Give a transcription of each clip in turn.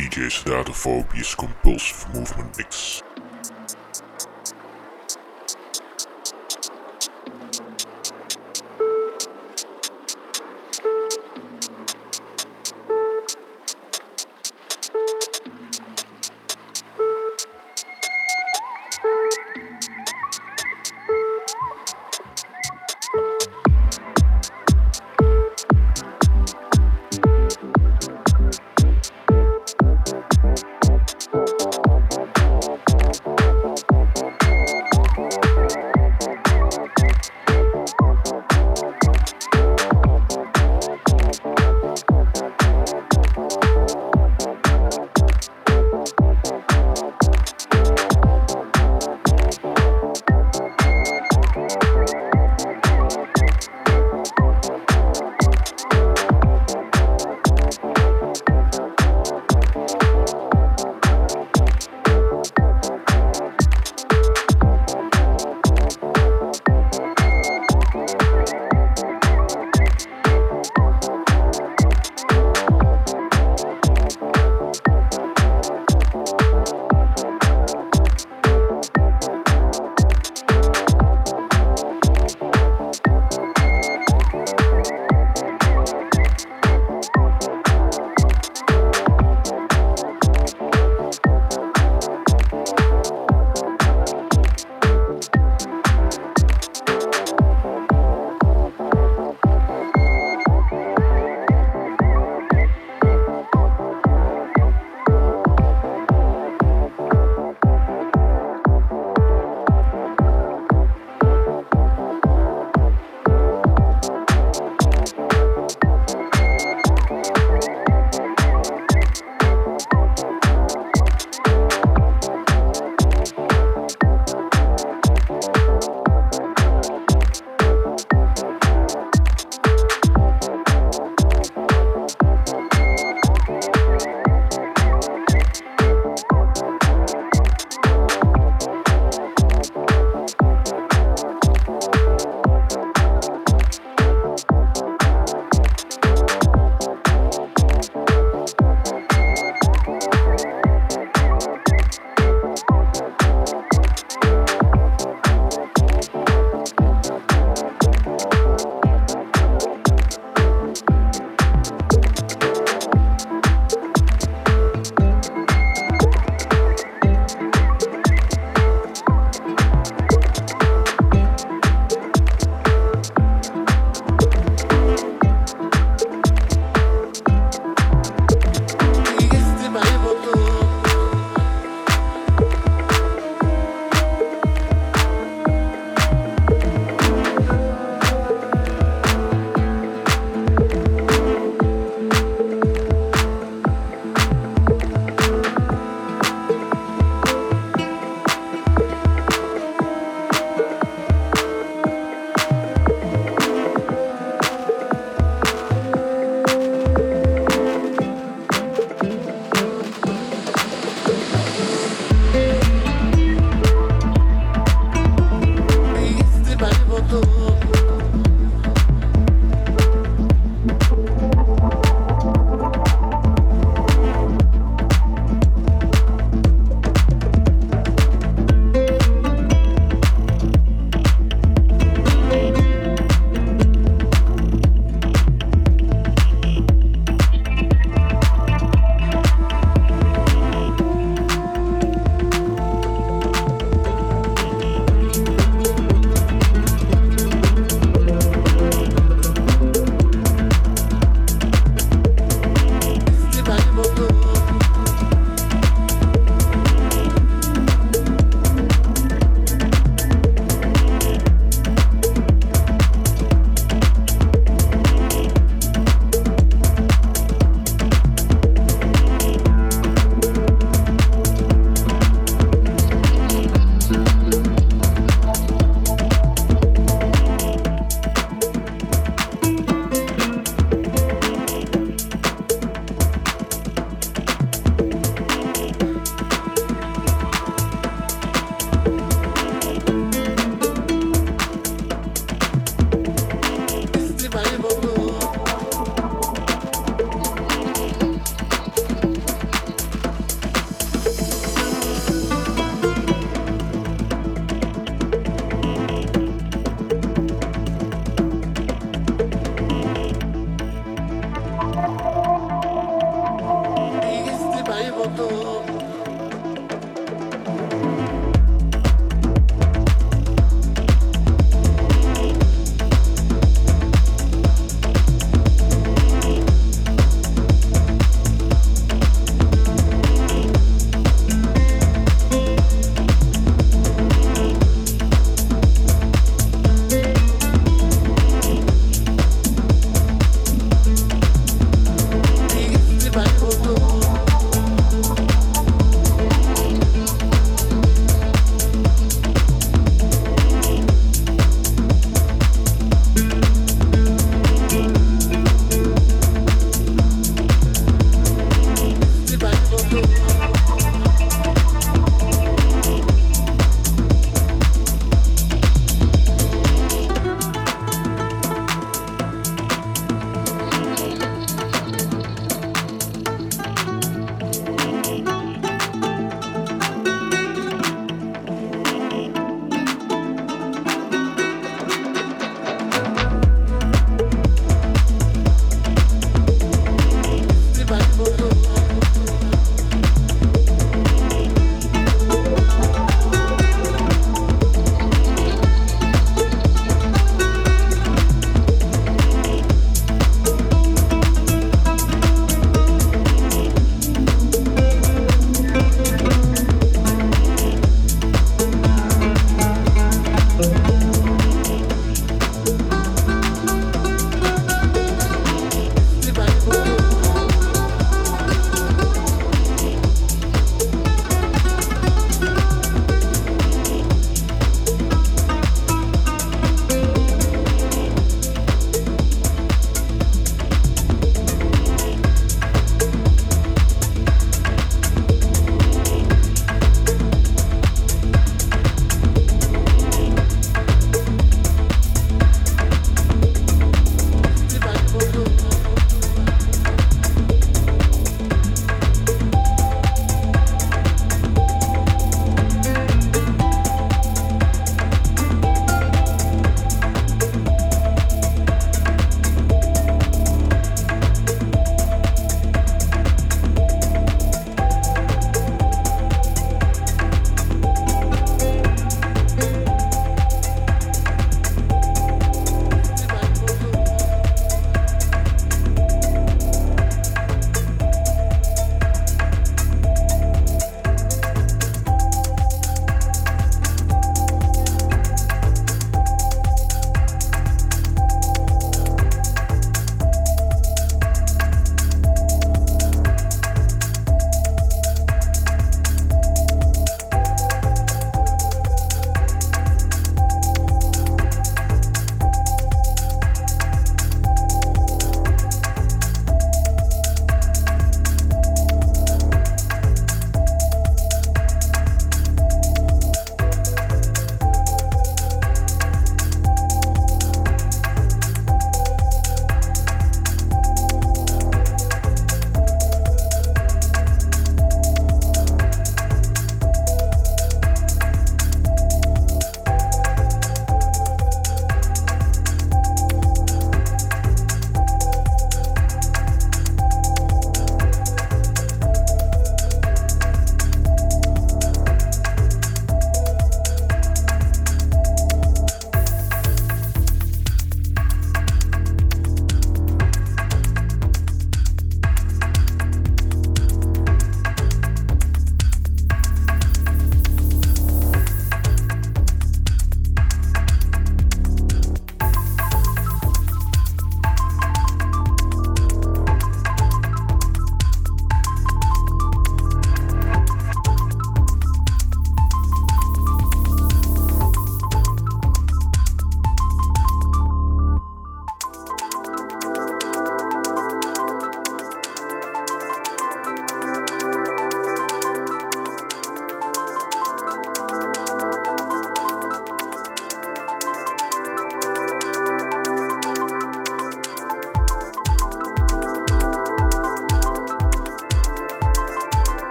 DJ Sedatophobia Compulsive Movement Mix.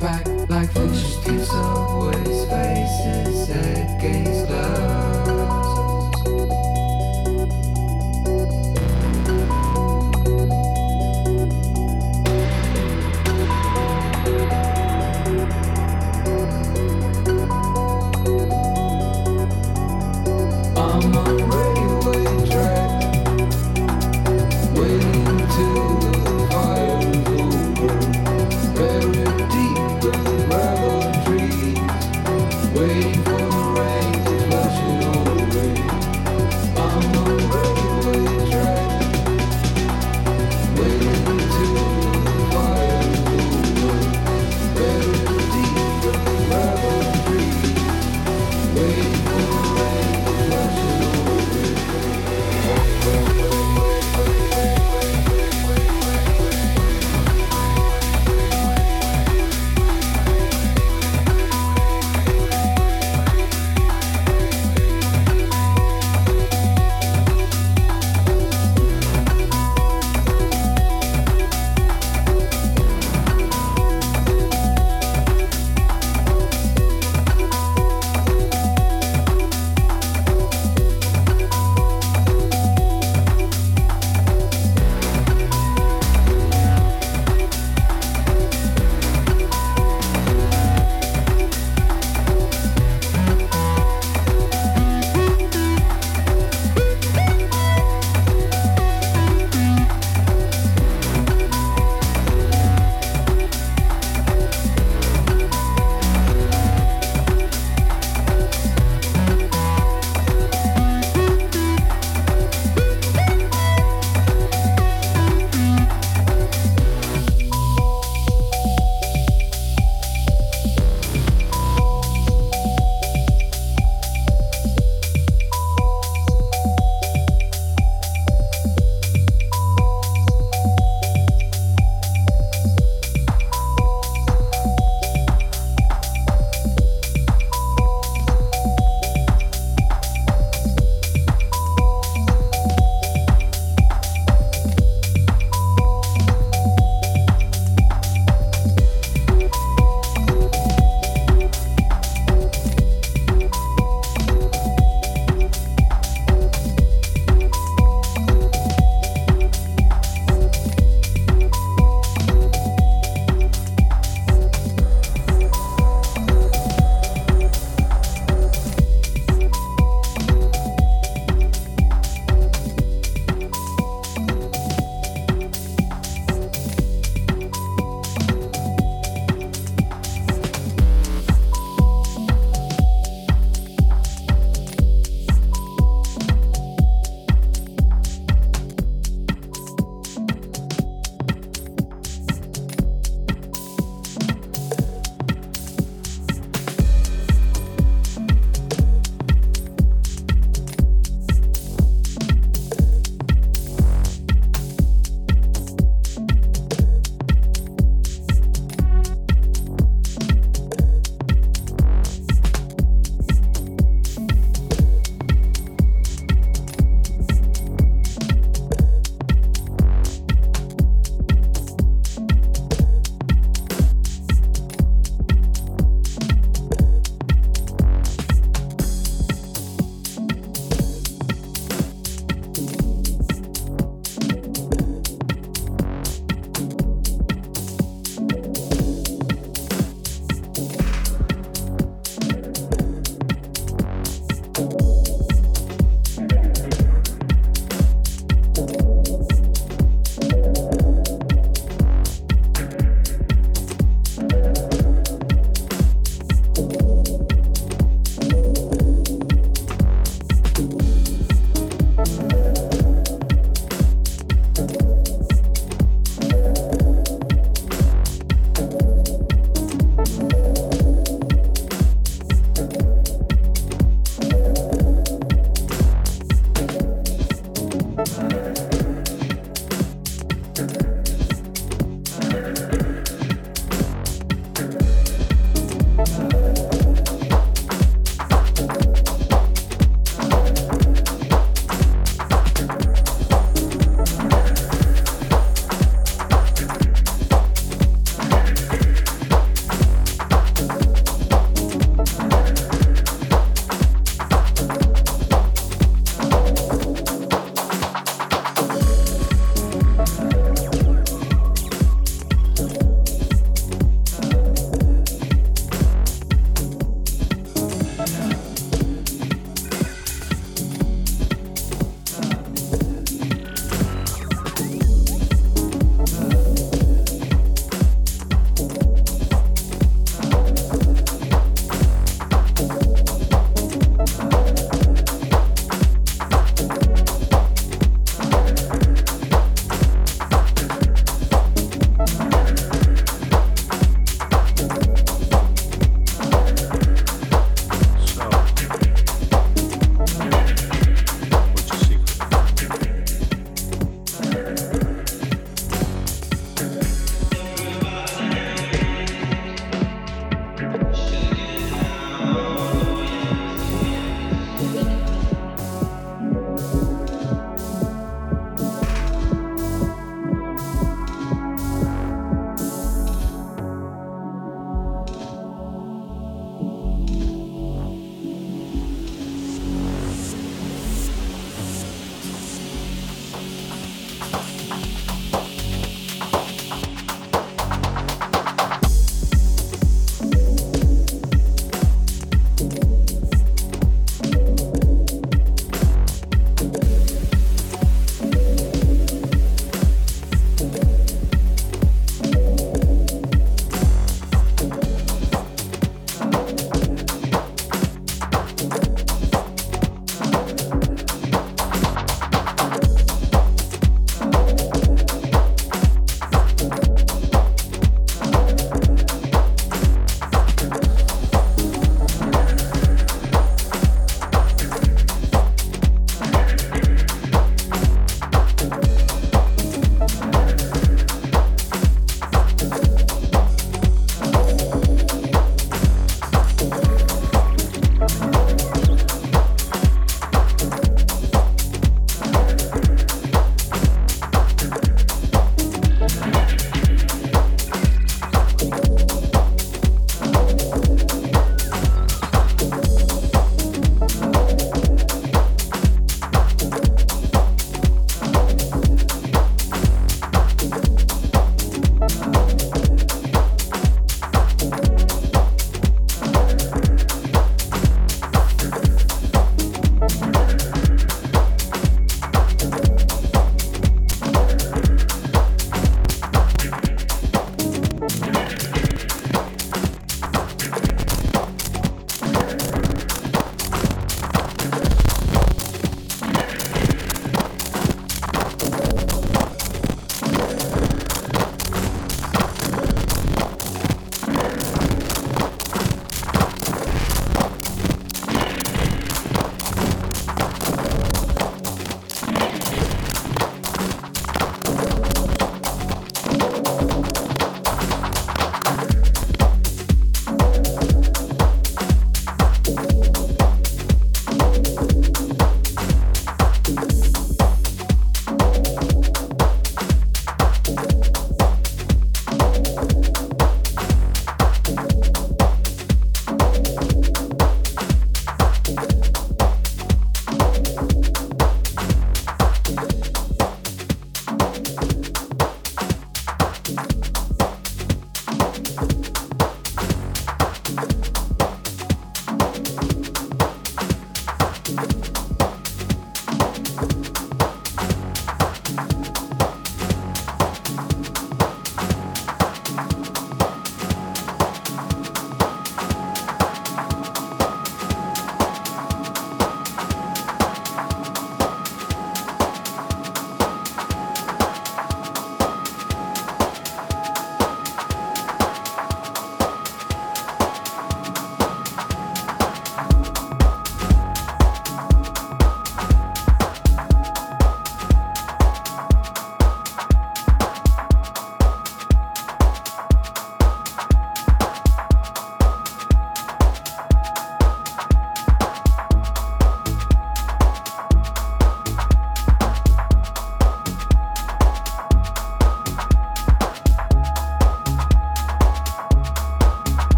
Back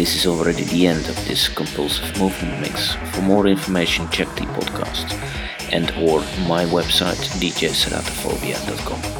this is already the end of this compulsive movement mix. For more information, check the podcast and or my website djseratophobia.com.